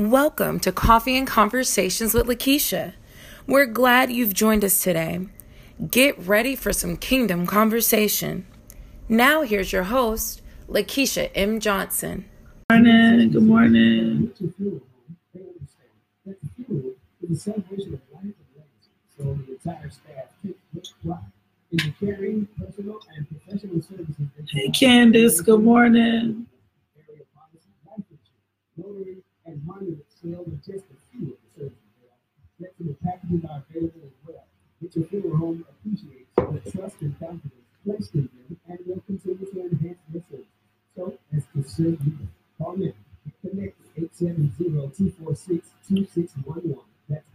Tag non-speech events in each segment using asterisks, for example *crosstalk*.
Welcome to Coffee and Conversations with Lakeisha. We're glad you've joined us today. Get ready for some kingdom conversation. Now, here's your host, Lakeisha M. Johnson. Good morning. Good morning. Hey, Candace. Good morning. And monument sales just a few of the services offer. Flexible packages are available as well, which your funeral home appreciates the trust and confidence placed in them and will continue to enhance their service. So, as to serve you, call now. Connect 870-246-2611. That's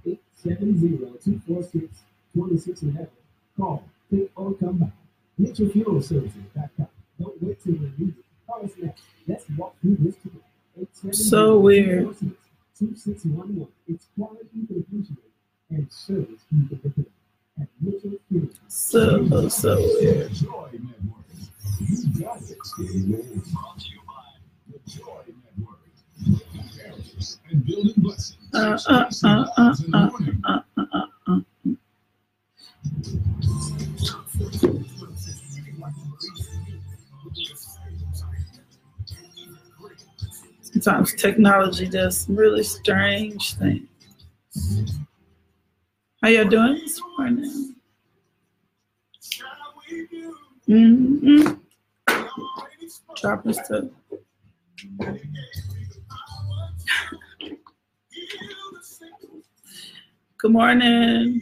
870-246-2611. Call, click, or come by. MitchellFuneralServices.com. Don't wait till you need it. Call us now. Let's walk through this together. So weird. 2611. It's quality you can and service you can depend. At Mitchell Funeral. So, so weird. Uh, uh, uh, uh, uh, uh. Sometimes technology does really strange things. How y'all doing this morning? Mm-hmm. Dropping stuff. Good morning.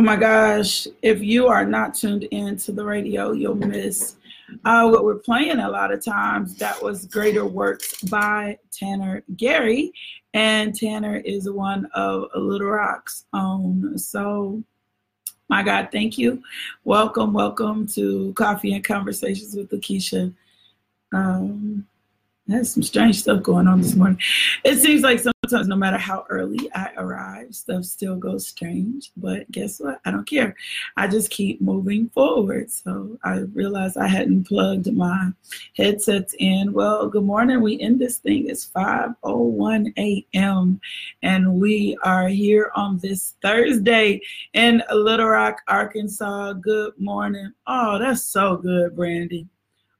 Oh my gosh, if you are not tuned in to the radio, you'll miss uh, what we're playing a lot of times. That was Greater Works by Tanner Gary, and Tanner is one of Little Rock's own. So, my God, thank you. Welcome, welcome to Coffee and Conversations with Lakeisha. Um, there's some strange stuff going on this morning. It seems like sometimes, no matter how early I arrive, stuff still goes strange. But guess what? I don't care. I just keep moving forward. So I realized I hadn't plugged my headsets in. Well, good morning. We end this thing. It's 5:01 a.m. and we are here on this Thursday in Little Rock, Arkansas. Good morning. Oh, that's so good, Brandy.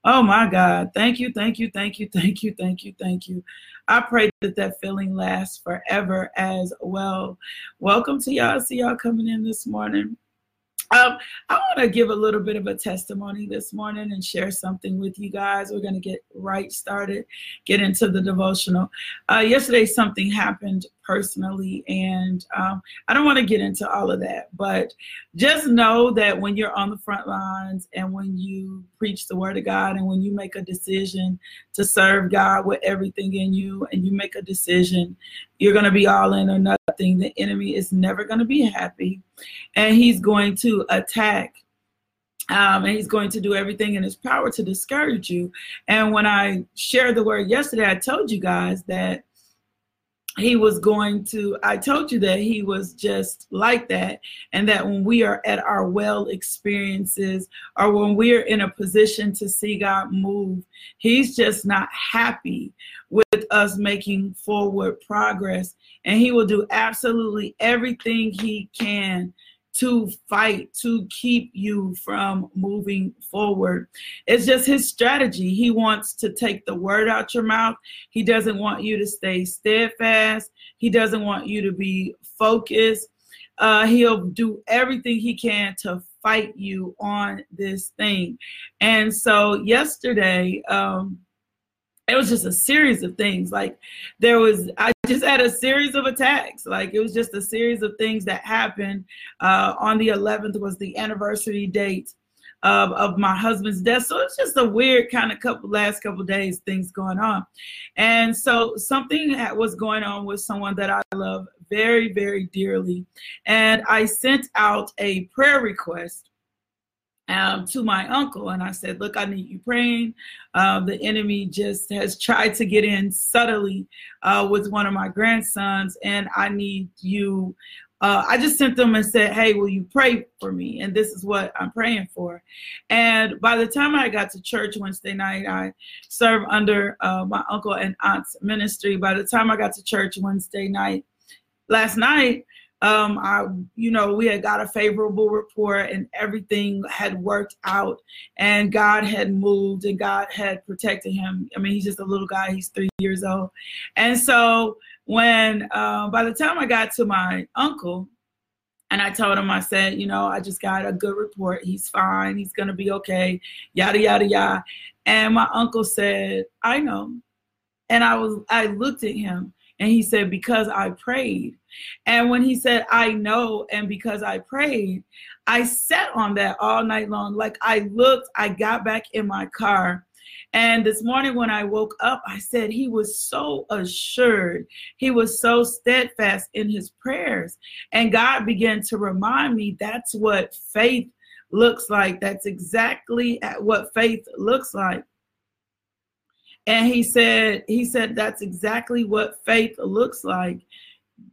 Oh my God. Thank you, thank you, thank you, thank you, thank you, thank you. I pray that that feeling lasts forever as well. Welcome to y'all. See y'all coming in this morning. Um, I want to give a little bit of a testimony this morning and share something with you guys. We're going to get right started, get into the devotional. Uh, yesterday, something happened personally, and um, I don't want to get into all of that, but just know that when you're on the front lines and when you preach the word of God and when you make a decision to serve God with everything in you and you make a decision, you're going to be all in or nothing. The enemy is never going to be happy and he's going to attack um, and he's going to do everything in his power to discourage you. And when I shared the word yesterday, I told you guys that he was going to i told you that he was just like that and that when we are at our well experiences or when we're in a position to see god move he's just not happy with us making forward progress and he will do absolutely everything he can to fight to keep you from moving forward. It's just his strategy. He wants to take the word out your mouth. He doesn't want you to stay steadfast. He doesn't want you to be focused. uh, he'll do everything he can to fight you on this thing. And so yesterday, um, it was just a series of things. Like there was, I just had a series of attacks. Like it was just a series of things that happened. Uh, on the 11th was the anniversary date of, of my husband's death. So it's just a weird kind of couple last couple days things going on. And so something that was going on with someone that I love very, very dearly. And I sent out a prayer request um, to my uncle and I said, Look, I need you praying. Uh, the enemy just has tried to get in subtly uh, with one of my grandsons, and I need you uh, I just sent them and said, Hey, will you pray for me? And this is what I'm praying for. And by the time I got to church Wednesday night, I served under uh, my uncle and aunt's ministry. By the time I got to church Wednesday night, last night, um, I, you know, we had got a favorable report and everything had worked out and God had moved and God had protected him. I mean, he's just a little guy. He's three years old. And so when uh, by the time I got to my uncle, and I told him, I said, you know, I just got a good report. He's fine. He's gonna be okay. Yada yada yada. And my uncle said, I know. And I was, I looked at him, and he said, because I prayed. And when he said, I know, and because I prayed, I sat on that all night long. Like I looked, I got back in my car and this morning when I woke up, I said he was so assured. He was so steadfast in his prayers. And God began to remind me that's what faith looks like. That's exactly what faith looks like. And he said, he said, that's exactly what faith looks like.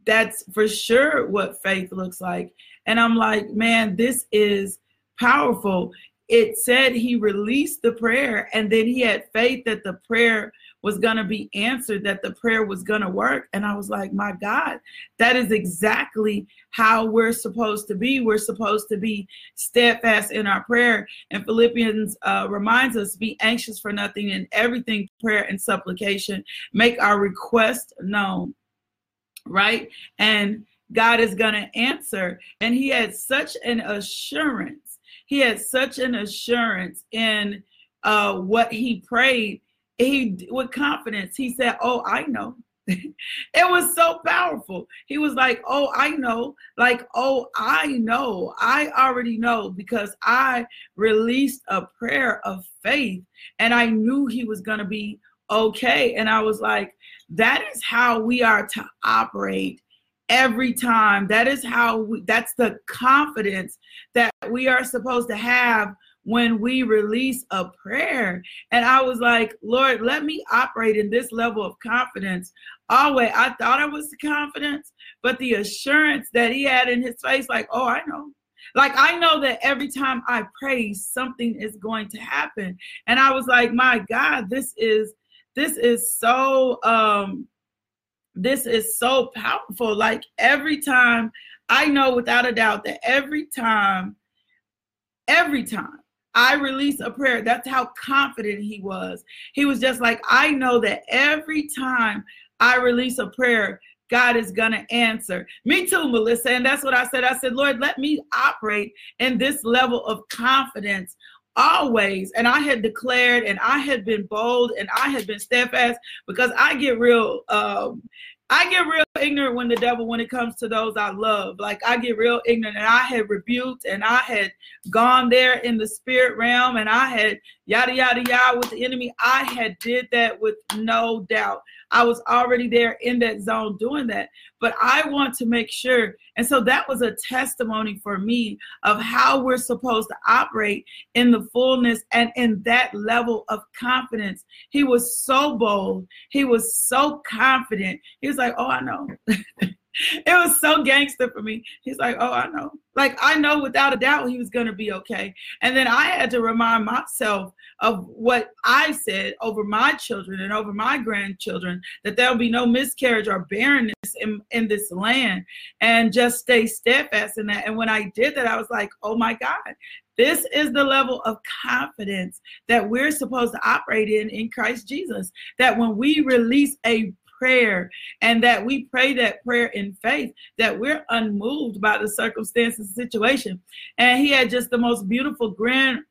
That's for sure what faith looks like. And I'm like, man, this is powerful it said he released the prayer and then he had faith that the prayer was going to be answered, that the prayer was going to work. And I was like, my God, that is exactly how we're supposed to be. We're supposed to be steadfast in our prayer. And Philippians uh, reminds us be anxious for nothing and everything, prayer and supplication. Make our request known, right? And God is going to answer. And he had such an assurance he had such an assurance in uh, what he prayed. He with confidence. He said, "Oh, I know." *laughs* it was so powerful. He was like, "Oh, I know." Like, "Oh, I know. I already know because I released a prayer of faith and I knew he was going to be okay." And I was like, "That is how we are to operate every time. That is how we, that's the confidence that we are supposed to have when we release a prayer. And I was like, Lord, let me operate in this level of confidence. Always, I thought I was the confidence, but the assurance that he had in his face, like, oh, I know. Like I know that every time I pray, something is going to happen. And I was like, my God, this is this is so um this is so powerful. Like every time, I know without a doubt that every time, every time I release a prayer, that's how confident he was. He was just like, I know that every time I release a prayer, God is going to answer. Me too, Melissa. And that's what I said. I said, Lord, let me operate in this level of confidence always and i had declared and i had been bold and i had been steadfast because i get real um I get real ignorant when the devil, when it comes to those I love. Like I get real ignorant, and I had rebuked, and I had gone there in the spirit realm, and I had yada yada yada with the enemy. I had did that with no doubt. I was already there in that zone doing that. But I want to make sure, and so that was a testimony for me of how we're supposed to operate in the fullness and in that level of confidence. He was so bold. He was so confident. He was like, "Oh, I know." *laughs* it was so gangster for me. He's like, oh, I know. Like, I know without a doubt he was going to be okay. And then I had to remind myself of what I said over my children and over my grandchildren that there'll be no miscarriage or barrenness in, in this land and just stay steadfast in that. And when I did that, I was like, oh my God, this is the level of confidence that we're supposed to operate in in Christ Jesus. That when we release a prayer and that we pray that prayer in faith, that we're unmoved by the circumstances, situation. And he had just the most beautiful grin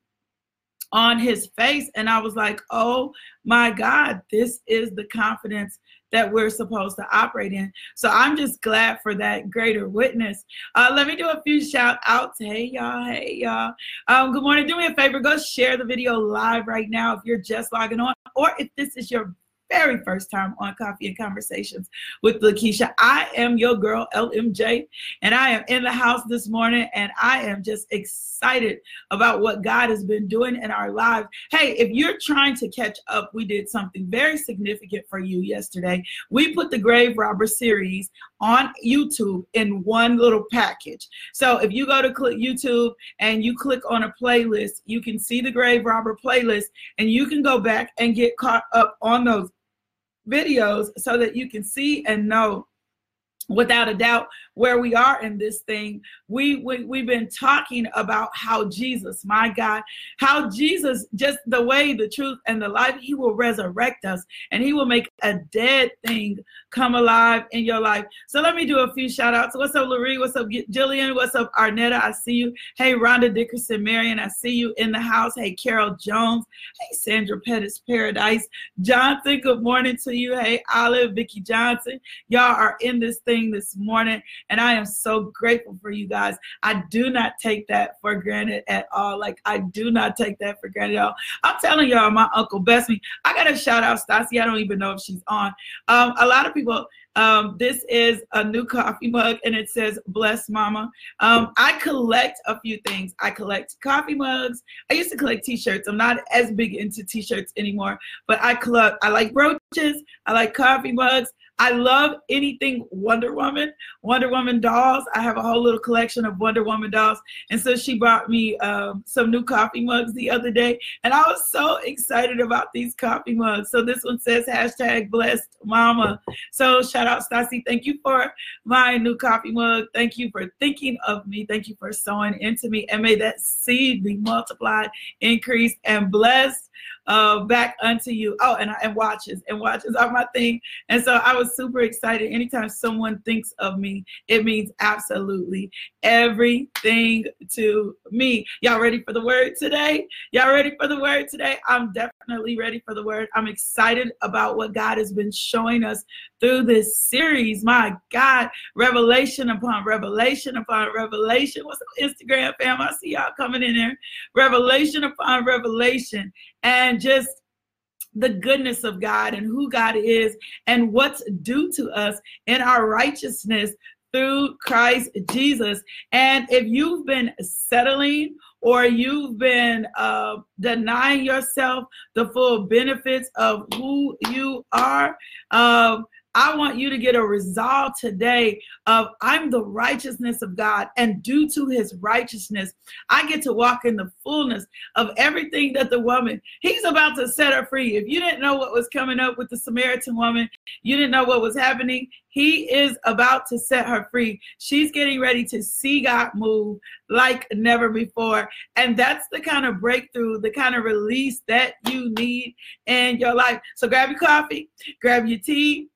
on his face. And I was like, oh my God, this is the confidence that we're supposed to operate in. So I'm just glad for that greater witness. Uh, let me do a few shout outs. Hey y'all, hey y'all. Um, good morning. Do me a favor, go share the video live right now if you're just logging on, or if this is your very first time on Coffee and Conversations with Lakeisha. I am your girl, LMJ, and I am in the house this morning, and I am just excited about what God has been doing in our lives. Hey, if you're trying to catch up, we did something very significant for you yesterday. We put the Grave Robber series on YouTube in one little package. So if you go to click YouTube and you click on a playlist, you can see the Grave Robber playlist, and you can go back and get caught up on those videos so that you can see and know without a doubt where we are in this thing we, we we've been talking about how jesus my god how jesus just the way the truth and the life he will resurrect us and he will make a dead thing come alive in your life. So let me do a few shout outs what's up Larry? what's up jillian? What's up arnetta? I see you. Hey rhonda dickerson marion i see you in the house. Hey carol jones. Hey sandra pettis paradise. Johnson good morning to you. Hey olive vicky johnson. Y'all are in this thing this morning. And I am so grateful for you guys. I do not take that for granted at all. Like, I do not take that for granted at all. I'm telling y'all, my uncle best me. I got to shout out Stassi. I don't even know if she's on. Um, a lot of people, um, this is a new coffee mug and it says bless mama. Um, I collect a few things. I collect coffee mugs. I used to collect t-shirts. I'm not as big into t-shirts anymore, but I collect, I like brooches. I like coffee mugs. I love anything Wonder Woman, Wonder Woman dolls. I have a whole little collection of Wonder Woman dolls. And so she brought me um, some new coffee mugs the other day. And I was so excited about these coffee mugs. So this one says hashtag blessed mama. So shout out Stassi. Thank you for my new coffee mug. Thank you for thinking of me. Thank you for sowing into me. And may that seed be multiplied, increased, and blessed uh, back unto you. Oh, and, and watches and watches are my thing. And so I was super excited. Anytime someone thinks of me, it means absolutely everything to me. Y'all ready for the word today? Y'all ready for the word today? I'm definitely ready for the word. I'm excited about what God has been showing us through this series. My God, revelation upon revelation upon revelation. What's up, Instagram fam? I see y'all coming in there. Revelation upon revelation. And just the goodness of God and who God is and what's due to us in our righteousness through Christ Jesus. And if you've been settling or you've been uh, denying yourself the full benefits of who you are, uh, I want you to get a resolve today of I'm the righteousness of God, and due to his righteousness, I get to walk in the fullness of everything that the woman, he's about to set her free. If you didn't know what was coming up with the Samaritan woman, you didn't know what was happening, he is about to set her free. She's getting ready to see God move like never before. And that's the kind of breakthrough, the kind of release that you need in your life. So grab your coffee, grab your tea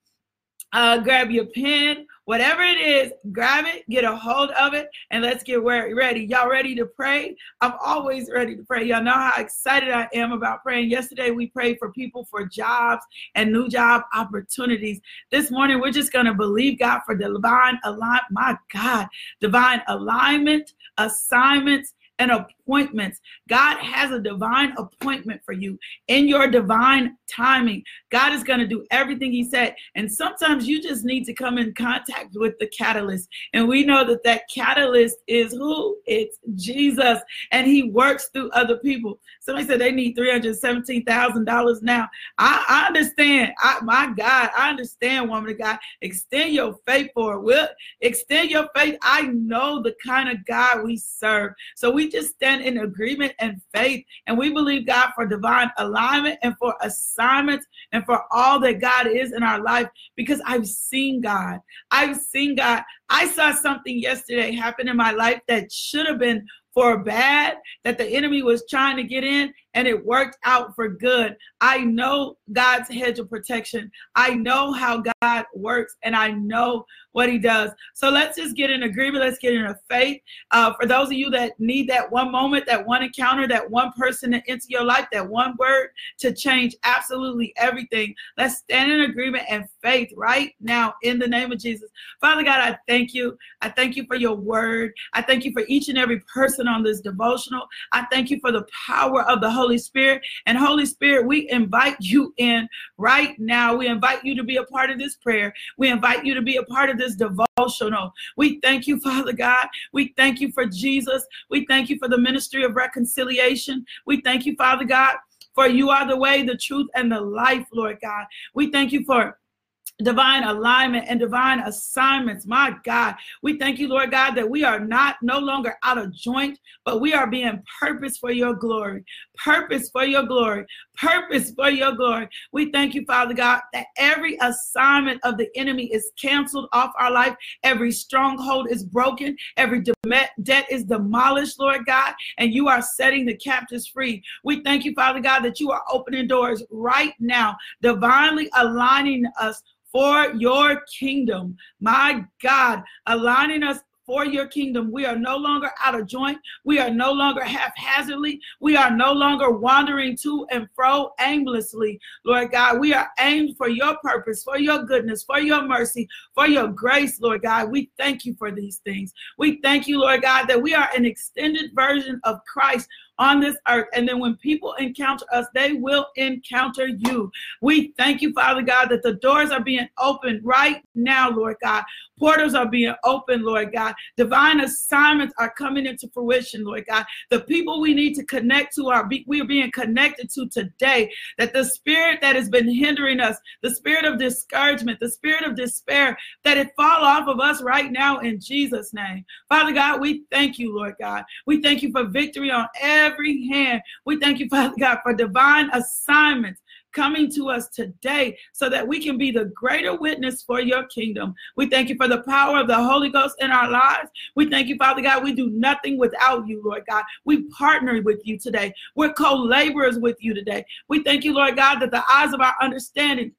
uh, grab your pen, whatever it is, grab it, get a hold of it, and let's get ready. Y'all ready to pray? I'm always ready to pray. Y'all know how excited I am about praying. Yesterday, we prayed for people for jobs and new job opportunities. This morning, we're just going to believe God for divine alignment. My God, divine alignment, assignments, and appointments. God has a divine appointment for you in your divine timing. God is going to do everything He said. And sometimes you just need to come in contact with the catalyst. And we know that that catalyst is who? It's Jesus. And He works through other people. Somebody said they need $317,000 now. I, I understand. I, my God, I understand, woman of God. Extend your faith for it. Will extend your faith. I know the kind of God we serve. So we just stand in agreement and faith. And we believe God for divine alignment and for assignments and for all that God is in our life because I've seen God. I've seen God. I saw something yesterday happen in my life that should have been for bad that the enemy was trying to get in and it worked out for good. I know God's hedge of protection. I know how God works and I know what he does. So let's just get in agreement. Let's get in a faith. Uh, for those of you that need that one moment, that one encounter, that one person to enter your life, that one word to change absolutely everything. Let's stand in agreement and faith right now in the name of Jesus. Father God, I thank you. I thank you for your word. I thank you for each and every person on this devotional. I thank you for the power of the Holy Spirit. And Holy Spirit, we invite you in right now. We invite you to be a part of this prayer. We invite you to be a part of this devotional. We thank you, *laughs* Father God. We thank you for Jesus. We thank you for the ministry of reconciliation. We thank you, Father God, for you are the way, the truth, and the life, Lord God. We thank you for divine alignment and divine assignments. My God, we thank you, Lord God, that we are not no longer out of joint, but we are being purpose for your glory, purpose for your glory, purpose for your glory. We thank you, Father God, that every assignment of the enemy is canceled off our life, every stronghold is broken, every debt is demolished, Lord God, and you are setting the captives free. We thank you, Father God, that you are opening doors right now, divinely aligning us for your kingdom. My God, aligning us for your kingdom. We are no longer out of joint. We are no longer haphazardly. We are no longer wandering to and fro aimlessly. Lord God, we are aimed for your purpose, for your goodness, for your mercy, for your grace, Lord God. We thank you for these things. We thank you, Lord God, that we are an extended version of Christ on this earth. And then when people encounter us, they will encounter you. We thank you, Father God, that the doors are being opened right now, Lord God. Portals are being opened, Lord God. Divine assignments are coming into fruition, Lord God. The people we need to connect to are we are being connected to today. That the spirit that has been hindering us, the spirit of discouragement, the spirit of despair, that it fall off of us right now in Jesus' name. Father God, we thank you, Lord God. We thank you for victory on every every hand. We thank you, Father God, for divine assignments coming to us today so that we can be the greater witness for your kingdom. We thank you for the power of the Holy Ghost in our lives. We thank you, Father God. We do nothing without you, Lord God. We partner with you today. We're co laborers with you today. We thank you, Lord God, that the eyes of our understanding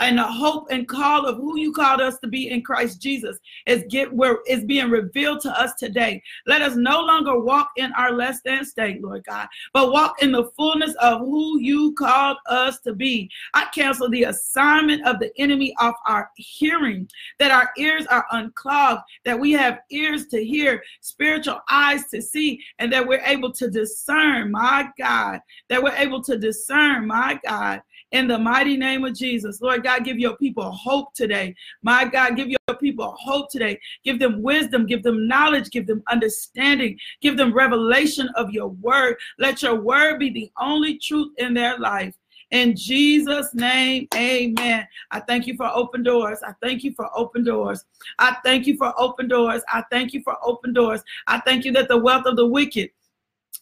and the hope and call of who you called us to be in Christ Jesus is get where is being revealed to us today. Let us no longer walk in our less than state, Lord God, but walk in the fullness of who you called us to be. I cancel the assignment of the enemy off our hearing, that our ears are unclogged, that we have ears to hear, spiritual eyes to see, and that we're able to discern, my God, that we're able to discern, my God, in the mighty name of Jesus. Lord God, give your people hope today. My God, give your people hope today. Give them wisdom, give them knowledge, give them understanding, give them revelation of your word. Let your word be the only truth in their life. In Jesus' name, amen. I thank you for open doors. I thank you for open doors. I thank you for open doors. I thank you for open doors. I thank you that the wealth of the wicked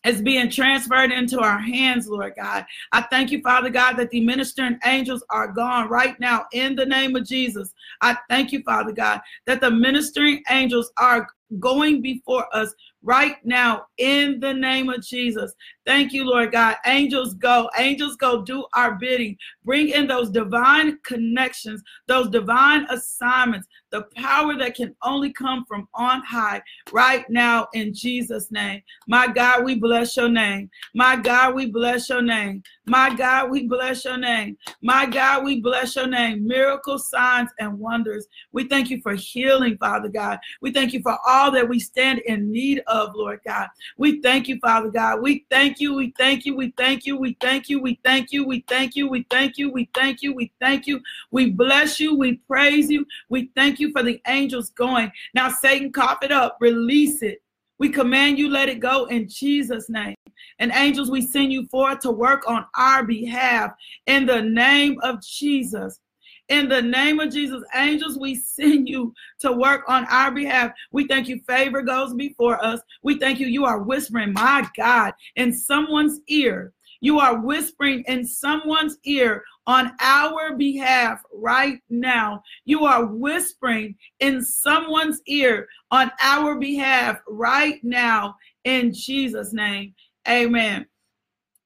is being transferred into our hands, Lord God. I thank you, Father God, that the ministering angels are gone right now in the name of Jesus. I thank you, Father God, that the ministering angels are going before us right now in the name of Jesus. Thank you, Lord God. Angels go, angels go do our bidding. Bring in those divine connections, those divine assignments, the power that can only come from on high right now in Jesus' name. My God, we bless your name. My God, we bless your name. My God, we bless your name. My God, we bless your name. Miracles, signs, and wonders. We thank you for healing, Father God. We thank you for all that we stand in need of, Lord God. We thank you, Father God. We thank you. We thank you. We thank you. We thank you. We thank you. We thank you. We thank you. We thank you. We thank you. We bless you. We praise you. We thank you for the angels going. Now, Satan, cough it up. Release it. We command you, let it go in Jesus' name. And angels, we send you forth to work on our behalf in the name of Jesus. In the name of Jesus, angels, we send you to work on our behalf. We thank you. Favor goes before us. We thank you. You are whispering, my God, in someone's ear. You are whispering in someone's ear on our behalf right now. You are whispering in someone's ear on our behalf right now in Jesus' name. Amen.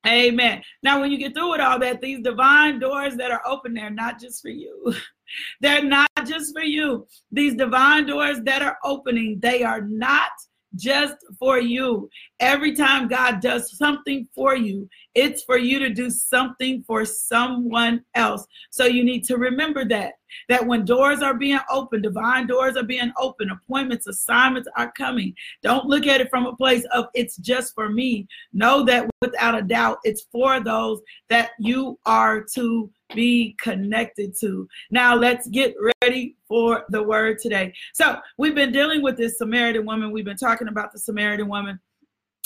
Amen. Now, when you get through with all that, these divine doors that are open, they're not just for you. *laughs* they're not just for you. These divine doors that are opening, they are not just for you. Every time God does something for you, it's for you to do something for someone else. So you need to remember that. That when doors are being opened, divine doors are being opened, appointments, assignments are coming. Don't look at it from a place of it's just for me. Know that without a doubt, it's for those that you are to be connected to. Now, let's get ready for the word today. So, we've been dealing with this Samaritan woman. We've been talking about the Samaritan woman.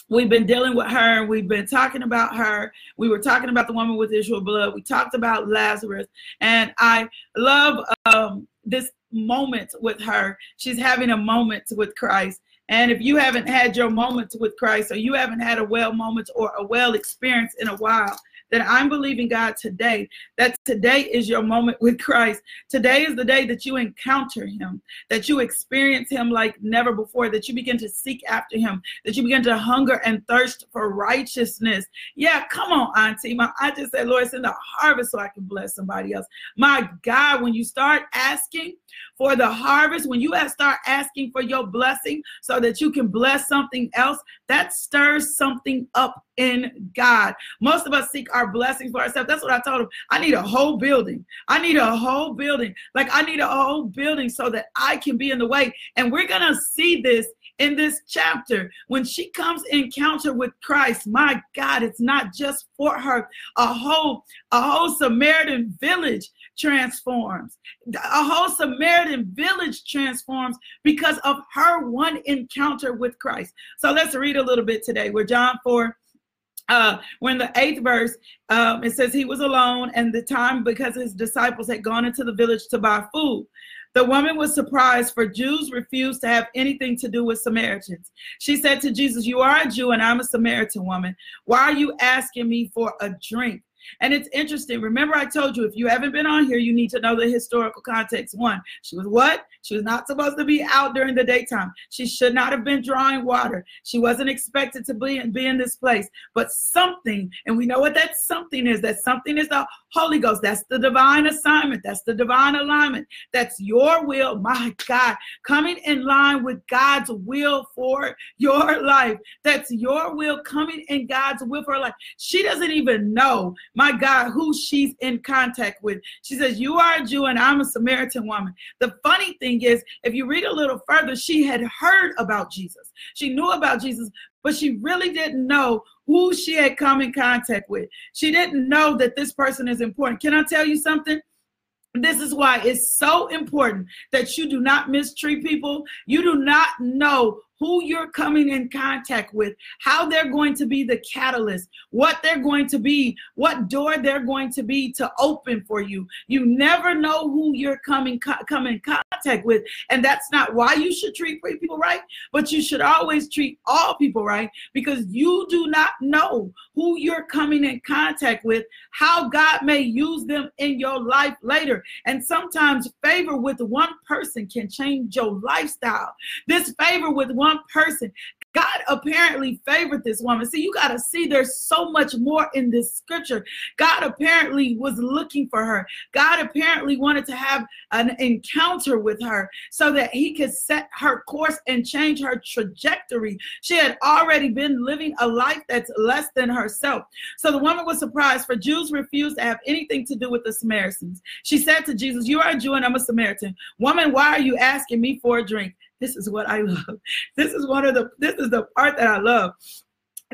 We've been dealing with her. We've been talking about her. We were talking about the woman with issue of blood. We talked about Lazarus. And I love um, this moment with her. She's having a moment with Christ. And if you haven't had your moments with Christ or you haven't had a well moment or a well experience in a while, that I'm believing God today that today is your moment with Christ. Today is the day that you encounter him, that you experience him like never before, that you begin to seek after him, that you begin to hunger and thirst for righteousness. Yeah, come on, Auntie. My, I just said, Lord, send a harvest so I can bless somebody else. My God, when you start asking for the harvest, when you start asking for your blessing so that you can bless something else, that stirs something up in God. Most of us seek our blessings for ourselves. That's what I told him. I need a whole building. I need a whole building. Like I need a whole building so that I can be in the way. And we're going to see this in this chapter when she comes encounter with Christ. My God, it's not just for her. A whole a whole Samaritan village transforms. A whole Samaritan village transforms because of her one encounter with Christ. So let's read a little bit today. We're John 4 uh, when the eighth verse, um, it says he was alone and the time because his disciples had gone into the village to buy food. The woman was surprised, for Jews refused to have anything to do with Samaritans. She said to Jesus, You are a Jew and I'm a Samaritan woman. Why are you asking me for a drink? And it's interesting. Remember, I told you if you haven't been on here, you need to know the historical context. One, she was what? She was not supposed to be out during the daytime. She should not have been drawing water. She wasn't expected to be in, be in this place. But something, and we know what that something is. That something is the Holy Ghost. That's the divine assignment. That's the divine alignment. That's your will, my God, coming in line with God's will for your life. That's your will coming in God's will for her life. She doesn't even know my God, who she's in contact with. She says, You are a Jew and I'm a Samaritan woman. The funny thing is, if you read a little further, she had heard about Jesus. She knew about Jesus, but she really didn't know who she had come in contact with. She didn't know that this person is important. Can I tell you something? This is why it's so important that you do not mistreat people. You do not know who you're coming in contact with, how they're going to be the catalyst, what they're going to be, what door they're going to be to open for you. You never know who you're coming co- come in contact with, and that's not why you should treat people right, but you should always treat all people right because you do not know who you're coming in contact with, how God may use them in your life later. And sometimes favor with one person can change your lifestyle. This favor with one one person. God apparently favored this woman. See, you got to see there's so much more in this scripture. God apparently was looking for her. God apparently wanted to have an encounter with her so that he could set her course and change her trajectory. She had already been living a life that's less than herself. So the woman was surprised, for Jews refused to have anything to do with the Samaritans. She said to Jesus, You are a Jew and I'm a Samaritan. Woman, why are you asking me for a drink? This is what I *laughs* love. This is one of the this is the part that I love.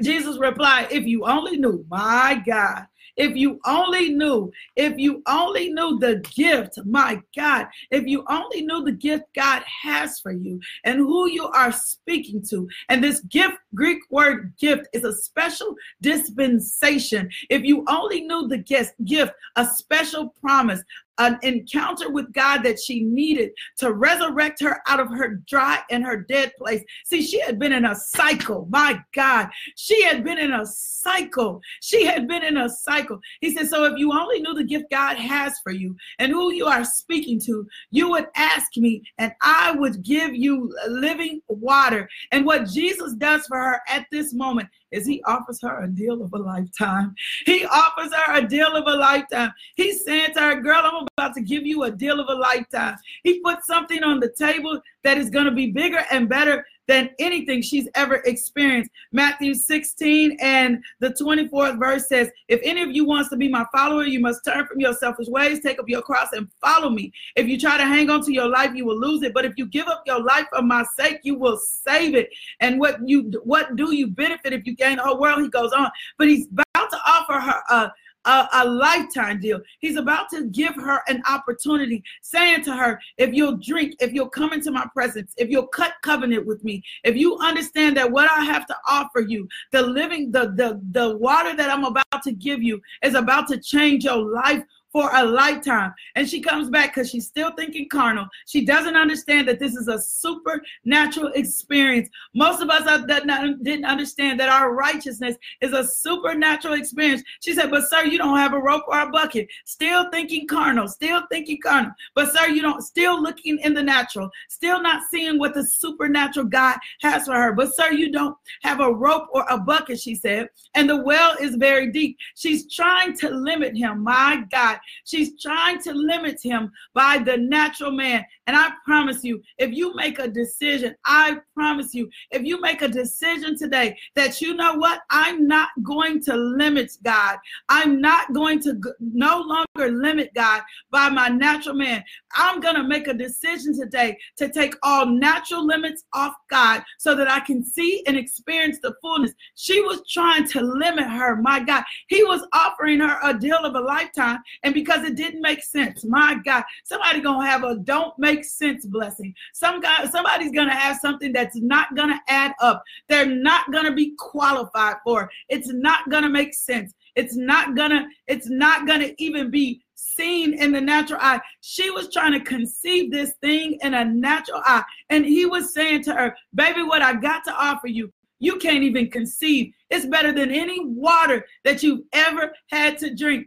Jesus replied, If you only knew, my God, if you only knew, if you only knew the gift, my God, if you only knew the gift God has for you and who you are speaking to. And this gift, Greek word gift, is a special dispensation. If you only knew the gift, gift, a special promise, an encounter with God that she needed to resurrect her out of her dry and her dead place. See, she had been in a cycle. My God, she had been in a cycle. She had been in a cycle. He said, So if you only knew the gift God has for you and who you are speaking to, you would ask me, and I would give you living water. And what Jesus does for her at this moment is he offers her a deal of a lifetime. He offers her a deal of a lifetime. He's saying to her, Girl, I'm about to give you a deal of a lifetime. He put something on the table that is going to be bigger and better than anything she's ever experienced. Matthew 16 and the 24th verse says, If any of you wants to be my follower, you must turn from your selfish ways, take up your cross, and follow me. If you try to hang on to your life, you will lose it. But if you give up your life for my sake, you will save it. And what you what do you benefit if you gain the whole world? He goes on. But he's about to offer her a a, a, lifetime deal. He's about to give her an opportunity, saying to her, If you'll drink, if you'll come into my presence, if you'll cut covenant with me, if you understand that what I have to offer you, the living, the the the water that I'm about to give you is about to change your life for a lifetime. And she comes back because she's still thinking carnal. She doesn't understand that this is a supernatural experience. Most of us uh, that didn't understand that our righteousness is a supernatural experience. She said, But sir, you don't have a rope or a bucket. Still thinking carnal, still thinking carnal. But sir, you don't, still looking in the natural, still not seeing what the supernatural God has for her. But sir, you don't have a rope or a bucket, she said. And the well is very deep. She's trying to limit him. My God. She's trying to limit him by the natural man. And I promise you, if you make a decision, I promise you, if you make a decision today that you know what, I'm not going to limit God. I'm not going to no longer limit God by my natural man. I'm going to make a decision today to take all natural limits off God so that I can see and experience the fullness. She was trying to limit her. My God, he was offering her a deal of a lifetime. And because it didn't make sense, my God, somebody going to have a don't make make sense blessing. Some guy, somebody's gonna have something that's not gonna add up. They're not gonna be qualified for. It's not gonna make sense. It's not gonna. It's not gonna even be seen in the natural eye. She was trying to conceive this thing in a natural eye, and he was saying to her, "Baby, what I got to offer you." You can't even conceive. It's better than any water that you've ever had to drink.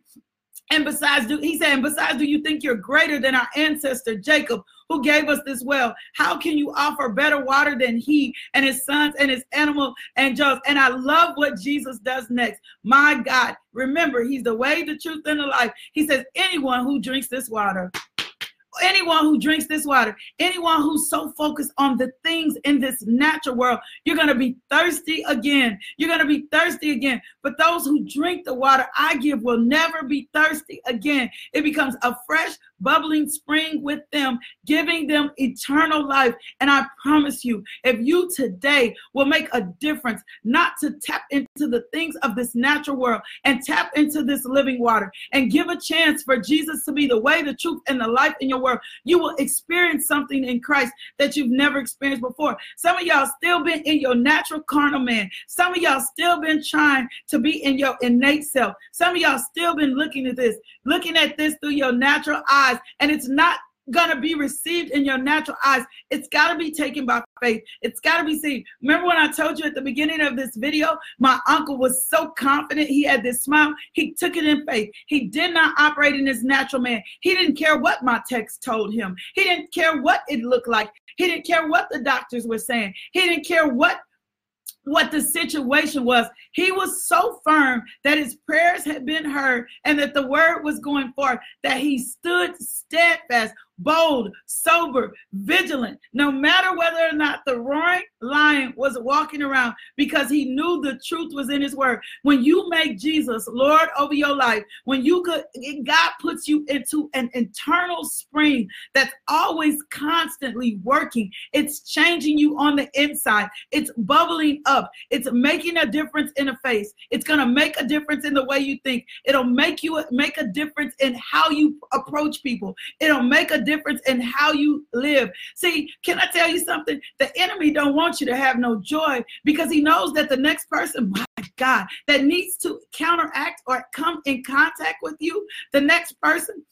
And besides, do he said, and besides, do you think you're greater than our ancestor Jacob, who gave us this well? How can you offer better water than he and his sons and his animal and just? And I love what Jesus does next. My God, remember, he's the way, the truth, and the life. He says, anyone who drinks this water anyone who drinks this water, anyone who's so focused on the things in this natural world, you're going to be thirsty again. You're going to be thirsty again. But those who drink the water I give will never be thirsty again. It becomes a fresh, bubbling spring with them, giving them eternal life. And I promise you, if you today will make a difference, not to tap into the things of this natural world and tap into this living water and give a chance for Jesus to be the way, the truth, and the life in your world, you will experience something in Christ that you've never experienced before. Some of y'all still been in your natural carnal man. Some of y'all still been trying to be in your innate self. Some of y'all still been looking at this, looking at this through your natural eyes, and it's not going to be received in your natural eyes. It's got to be taken by faith. It's got to be seen. Remember when I told you at the beginning of this video, my uncle was so confident. He had this smile. He took it in faith. He did not operate in his natural man. He didn't care what my text told him. He didn't care what it looked like. He didn't care what the doctors were saying. He didn't care what what the situation was. He was so firm that his prayers had been heard and that the word was going forth that he stood steadfast bold, sober, vigilant, no matter whether or not the roaring lion was walking around because he knew the truth was in his word. When you make Jesus Lord over your life, when you could, God puts you into an internal spring that's always constantly working. It's changing you on the inside. It's bubbling up. It's making a difference in the face. It's going to make a difference in the way you think. It'll make you make a difference in how you approach people. It'll make a difference in how you live. See, can I tell you something? The enemy don't want you to have no joy because he knows that the next person, *laughs* my God, that needs to counteract or come in contact with you, the next person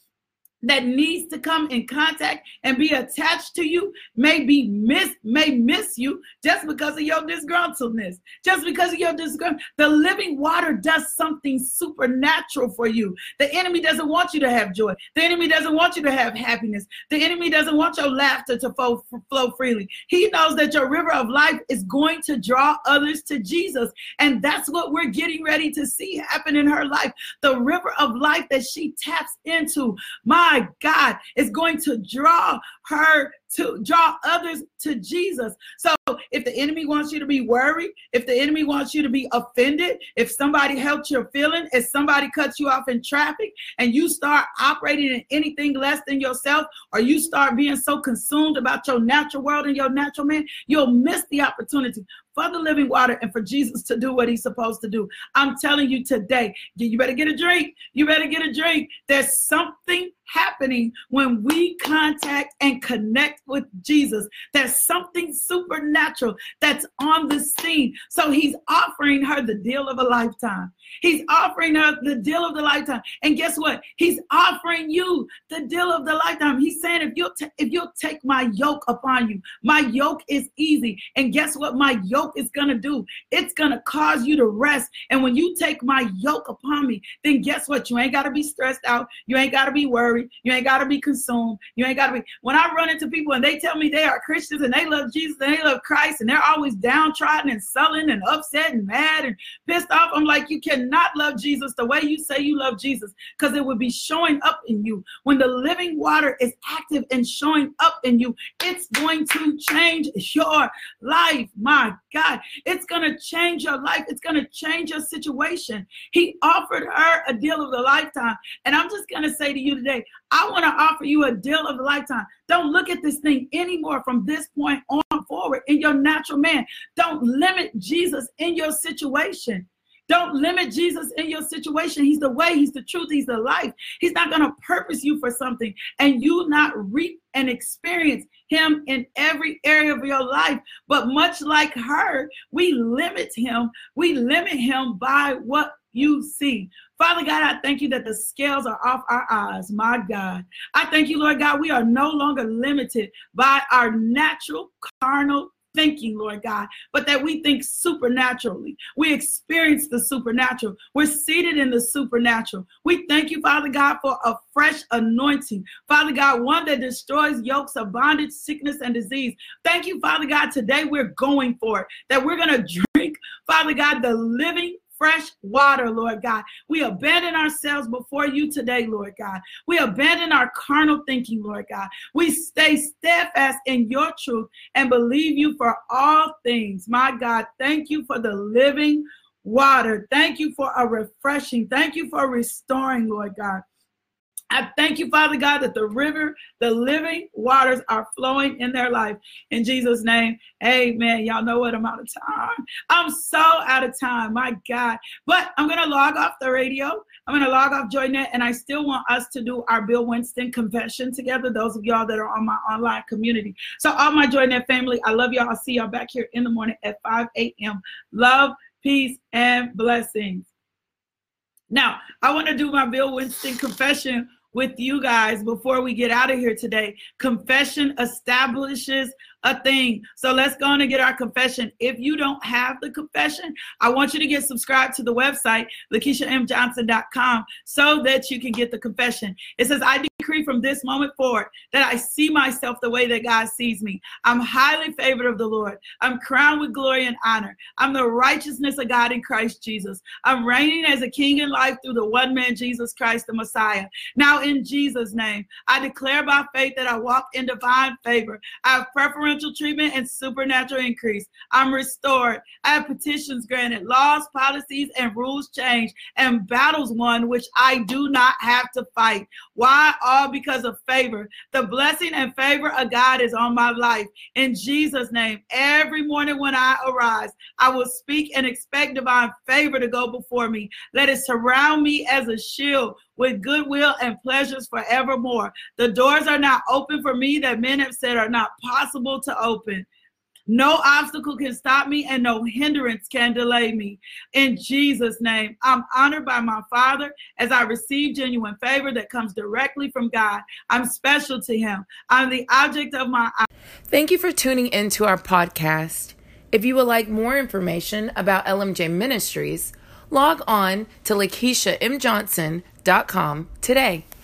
that needs to come in contact and be attached to you may be miss may miss you just because of your disgruntledness just because of your disgruntlement the living water does something supernatural for you. The enemy doesn't want you to have joy. The enemy doesn't want you to have happiness. The enemy doesn't want your laughter to flow, flow freely. He knows that your river of life is going to draw others to jesus and that's what we're getting ready to see happen in her life. The river of life that she taps into. My my God, is going to draw her to draw others to Jesus. So if the enemy wants you to be worried, if the enemy wants you to be offended, if somebody helped your feeling, if somebody cuts you off in traffic and you start operating in anything less than yourself, or you start being so consumed about your natural world and your natural man, you'll miss the opportunity for the living water and for Jesus to do what he's supposed to do. I'm telling you today, you better get a drink. You better get a drink. There's something happening when we contact and connect with Jesus. There's something supernatural that's on the scene. So he's offering her the deal of a lifetime. He's offering her the deal of the lifetime. And guess what? He's offering you the deal of the lifetime. He's saying, if you'll t- if you'll take my yoke upon you, my yoke is easy. And guess what? My yoke is gonna do? It's gonna cause you to rest. And when you take my yoke upon me, then guess what? You ain't gotta be stressed out. You ain't gotta be worried. You ain't gotta be consumed. You ain't gotta be. When I run into people and they tell me they are Christians and they love Jesus and they love Christ and they're always downtrodden and sullen and upset and mad and pissed off, I'm like, you cannot love Jesus the way you say you love Jesus because it would be showing up in you. When the living water is active and showing up in you, it's going to change your life. My God, it's going to change your life. It's going to change your situation. He offered her a deal of the lifetime. And I'm just going to say to you today, I want to offer you a deal of a lifetime. Don't look at this thing anymore from this point on forward in your natural man. Don't limit Jesus in your situation. Don't limit Jesus in your situation. He's the way, He's the truth, He's the life. He's not going to purpose you for something and you not reap and experience Him in every area of your life. But much like her, we limit Him. We limit Him by what you see. Father God, I thank you that the scales are off our eyes. My God. I thank you, Lord God, we are no longer limited by our natural, carnal, thinking, Lord God, but that we think supernaturally. We experience the supernatural. We're seated in the supernatural. We thank you, Father God, for a fresh anointing. Father God, one that destroys yokes of bondage, sickness, and disease. Thank you, Father God. Today we're going for it, that we're going *laughs* to drink, Father God, the living fresh water, Lord God. We abandon ourselves before you today, Lord God. We abandon our carnal thinking, Lord God. We stay steadfast in your truth and believe you for all things. My God, thank you for the living water. Thank you for a refreshing. Thank you for restoring, Lord God. I thank you, Father God, that the river, the living waters are flowing in their life. In Jesus' name, amen. Y'all know what I'm out of time. I'm so out of time, my God. But I'm going to log off the radio. I'm going to log off JoyNet, and I still want us to do our Bill Winston confession together, those of y'all that are on my online community. So, all my JoyNet family, I love y'all. I'll see y'all back here in the morning at 5 a.m. Love, peace, and blessings. Now, I want to do my Bill Winston confession with you guys before we get out of here today. Confession establishes a thing. So let's go on and get our confession. If you don't have the confession, I want you to get subscribed to the website, LakeishaMJohnson.com, so that you can get the confession. It says, I decree from this moment forward that I see myself the way that God sees me. I'm highly favored of the Lord. I'm crowned with glory and honor. I'm the righteousness of God in Christ Jesus. I'm reigning as a king in life through the one man, Jesus Christ, the Messiah. Now, in Jesus' name, I declare by faith that I walk in divine favor. I have preferential treatment and supernatural increase. I'm restored. I have petitions granted, laws, policies, and rules changed, and battles won, which I do not have to fight. Why? All because of favor. The blessing and favor of God is on my life. In Jesus' name, every morning when I arise, I will speak and expect divine favor to go before me. Let it surround me as a shield with goodwill and pleasures forevermore. The doors are not open for me that men have said are not possible to open. No obstacle can stop me, and no hindrance can delay me. In Jesus' name, I'm honored by my Father as I receive genuine favor that comes directly from God. I'm special to Him. I'm the object of my. Thank you for tuning into our podcast. If you would like more information about LMJ Ministries, log on to LakeishaMJohnson.com today.